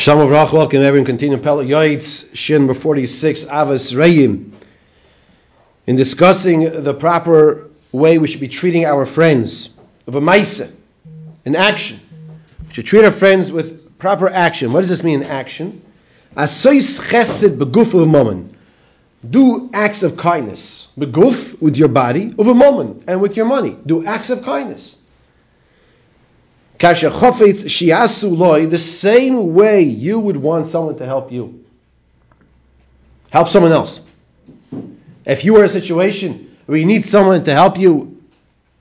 Shalom Avrach, welcome everyone. Continue Pele Yoetz, Shin 46, Ahavas Re'im. In discussing the proper way we should be treating our friends of a maisa, an action. We should treat our friends with proper action. What does this mean, action? Asois chesed beguf of a moment. Do acts of kindness. Beguf, with your body, of a moment, and with your money. Do acts of kindness. Kasha chofetz shiasu loy, the same way you would want someone to help you. Help someone else. If you are in a situation where you need someone to help you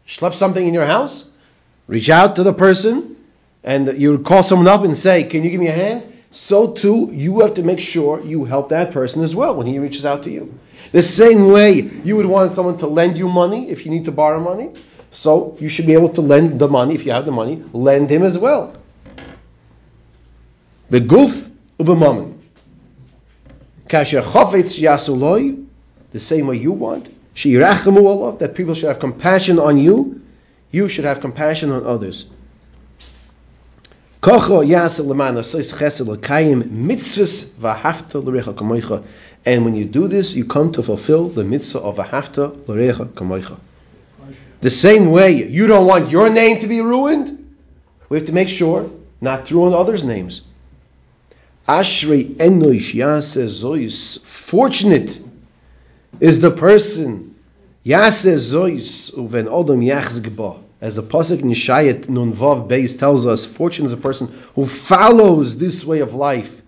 schlep something in your house, reach out to the person and you call someone up and say, Can you give me a hand? So too, you have to make sure you help that person as well when he reaches out to you. The same way you would want someone to lend you money if you need to borrow money, so you should be able to lend the money, if you have the money, lend him as well. The a moment. Kasher chafetz yasuloi, the same way you want. Shirachamu Allah, that people should have compassion on you. You should have compassion on others. Kocho lemana sois chesed l'kayim mitzvahs v'hafta l'recha kamoicha. And when you do this, you come to fulfill the mitzvah of v'hafta l'recha kamoicha. The same way you don't want your name to be ruined, we have to make sure not to ruin others' names. Ashrei enoish yaseh zois. Fortunate is the person yaseh zois uven odom yachzgba. As the pasuk in Yeshayat Nun Vav Beis tells us, fortunate is a person who follows this way of life.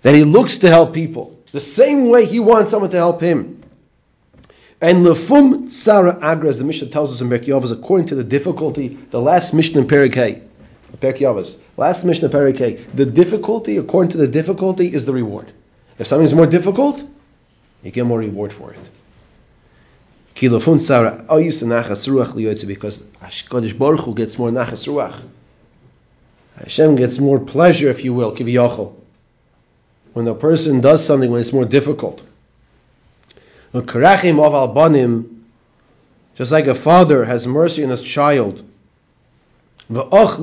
That he looks to help people the same way he wants someone to help him. And lefum Sarah Agra, as the Mishnah tells us in Perek Yavas, according to the difficulty, the last Mishnah in Perek Yavas, last Mishnah Perek the difficulty, according to the difficulty, is the reward. If something's more difficult, you get more reward for it. Kilofun Sarah Ayus Nachas Ruach Liyotze, because Hashkadosh Baruch Hu gets more Nachas Ruach. Hashem gets more pleasure, if you will, Kiviyachol. When a person does something when it's more difficult. Karachim of Albanim, just like a father has mercy on his child. Yulad,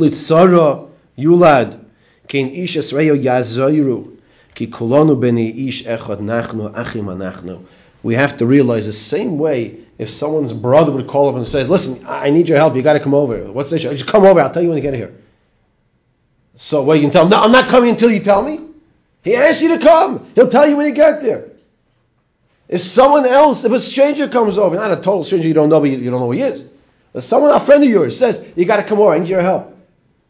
ish beni ish nachnu. We have to realize the same way if someone's brother would call up and say, listen, I need your help, you got to come over. What's the issue? Just come over, I'll tell you when you get here. So, well, you can tell him, no, I'm not coming until you tell me. He asked you to come. He'll tell you when you get there. If someone else, if a stranger comes over, not a total stranger you don't know, but you, you don't know who he is. If someone, a friend of yours, says, you got to come over, I need your help.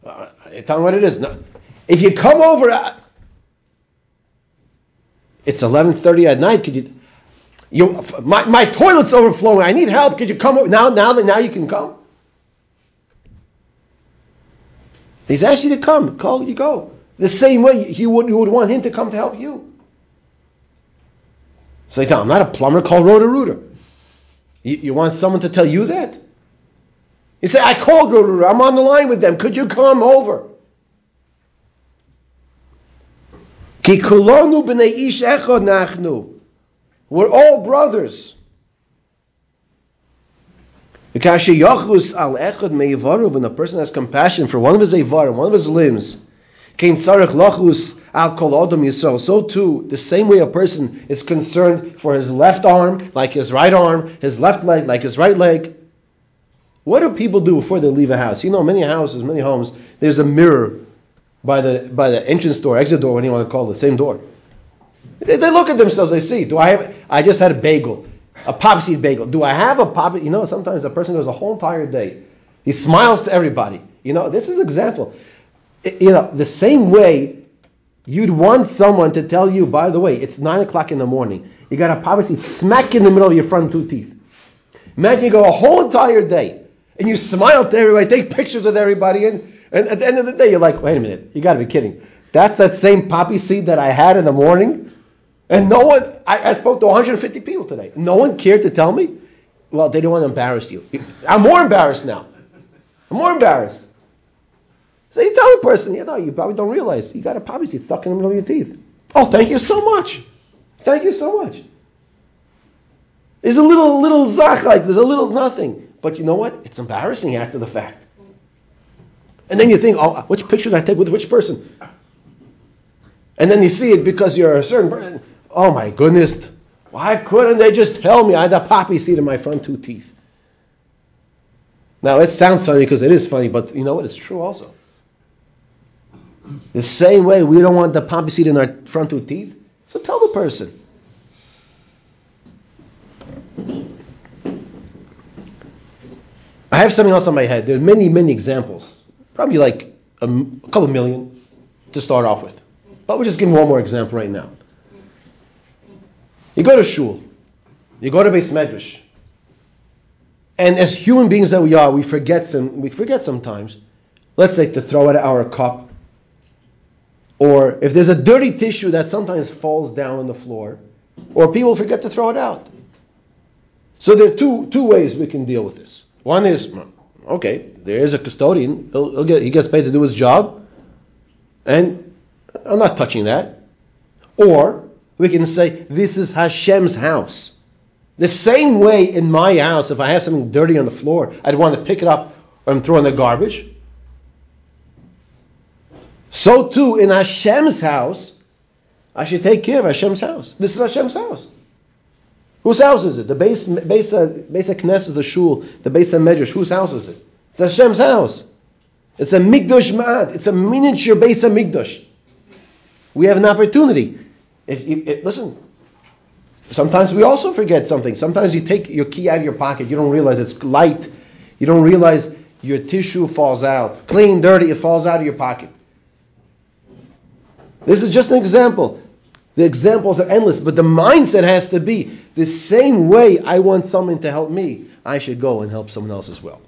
Uh, tell him what it is. No. If you come over, uh, it's 11.30 at night, could you, you, my, my toilet's overflowing, I need help, could you come over? Now, now that now you can come? He's asked you to come, call, you go. The same way you would, you would want him to come to help you. So you tell I'm not a plumber, call Roto Rooter. You, you, want someone to tell you that? You say, I called Roto Rooter, I'm on the line with them, could you come over? We're all brothers. Al when a person has compassion for one of his one of his limbs, al kol adam yisrael. So too, the same way a person is concerned for his left arm, like his right arm, his left leg, like his right leg. What do people do before they leave a house? You know, many houses, many homes, there's a mirror by the by the entrance door, exit door, what do you want to call it, same door. They, they look at themselves, they see, do I have, I just had a bagel, a poppy seed bagel. Do I have a poppy, you know, sometimes a person goes a whole entire day. He smiles to everybody. You know, this is an example. You know, the same way you'd want someone to tell you, by the way, it's 9 o'clock in the morning. You got a poppy seed smack in the middle of your front two teeth. Imagine you go a whole entire day and you smile to everybody, take pictures with everybody, and, and at the end of the day, you're like, wait a minute, you got to be kidding. That's that same poppy seed that I had in the morning. And no one, I, I, spoke to 150 people today. No one cared to tell me. Well, they didn't want to embarrass you. I'm more embarrassed now. I'm more embarrassed. So you tell the person, you know, you probably don't realize you got a poppy seed stuck in the middle of your teeth. Oh, thank you so much. Thank you so much. There's a little, little zach like there's a little nothing. But you know what? It's embarrassing after the fact. And then you think, oh, which picture did I take with which person? And then you see it because you're a certain person. Oh my goodness, why couldn't they just tell me I had a poppy seed in my front two teeth? Now it sounds funny because it is funny, but you know what? It's true also. The same way we don't want the poppy seed in our front two teeth, so tell the person. I have something else on my head. There are many, many examples. Probably like a, a couple million to start off with. But we'll just give one more example right now. You go to shul. You go to beis medrash. And as human beings that we are, we forget some, we forget sometimes. Let's say to throw out our cup. Or if there's a dirty tissue that sometimes falls down on the floor, or people forget to throw it out. So there are two, two ways we can deal with this. One is, okay, there is a custodian. He'll, he'll get, he gets paid to do his job, and I'm not touching that. Or we can say, this is Hashem's house. The same way in my house, if I have something dirty on the floor, I'd want to pick it up and throw in the garbage. So too, in Hashem's house, I should take care of Hashem's house. This is Hashem's house. Whose house is it? The beis, beis, beis Knesset, the shul, the beis Medrash. Whose house is it? It's Hashem's house. It's a Mikdash Ma'at. It's a miniature base of Mikdash. We have an opportunity. If, you, if listen, sometimes we also forget something. Sometimes you take your key out of your pocket. You don't realize it's light. You don't realize your tissue falls out. Clean, dirty, it falls out of your pocket. This is just an example. The examples are endless, but the mindset has to be the same way I want someone to help me, I should go and help someone else as well.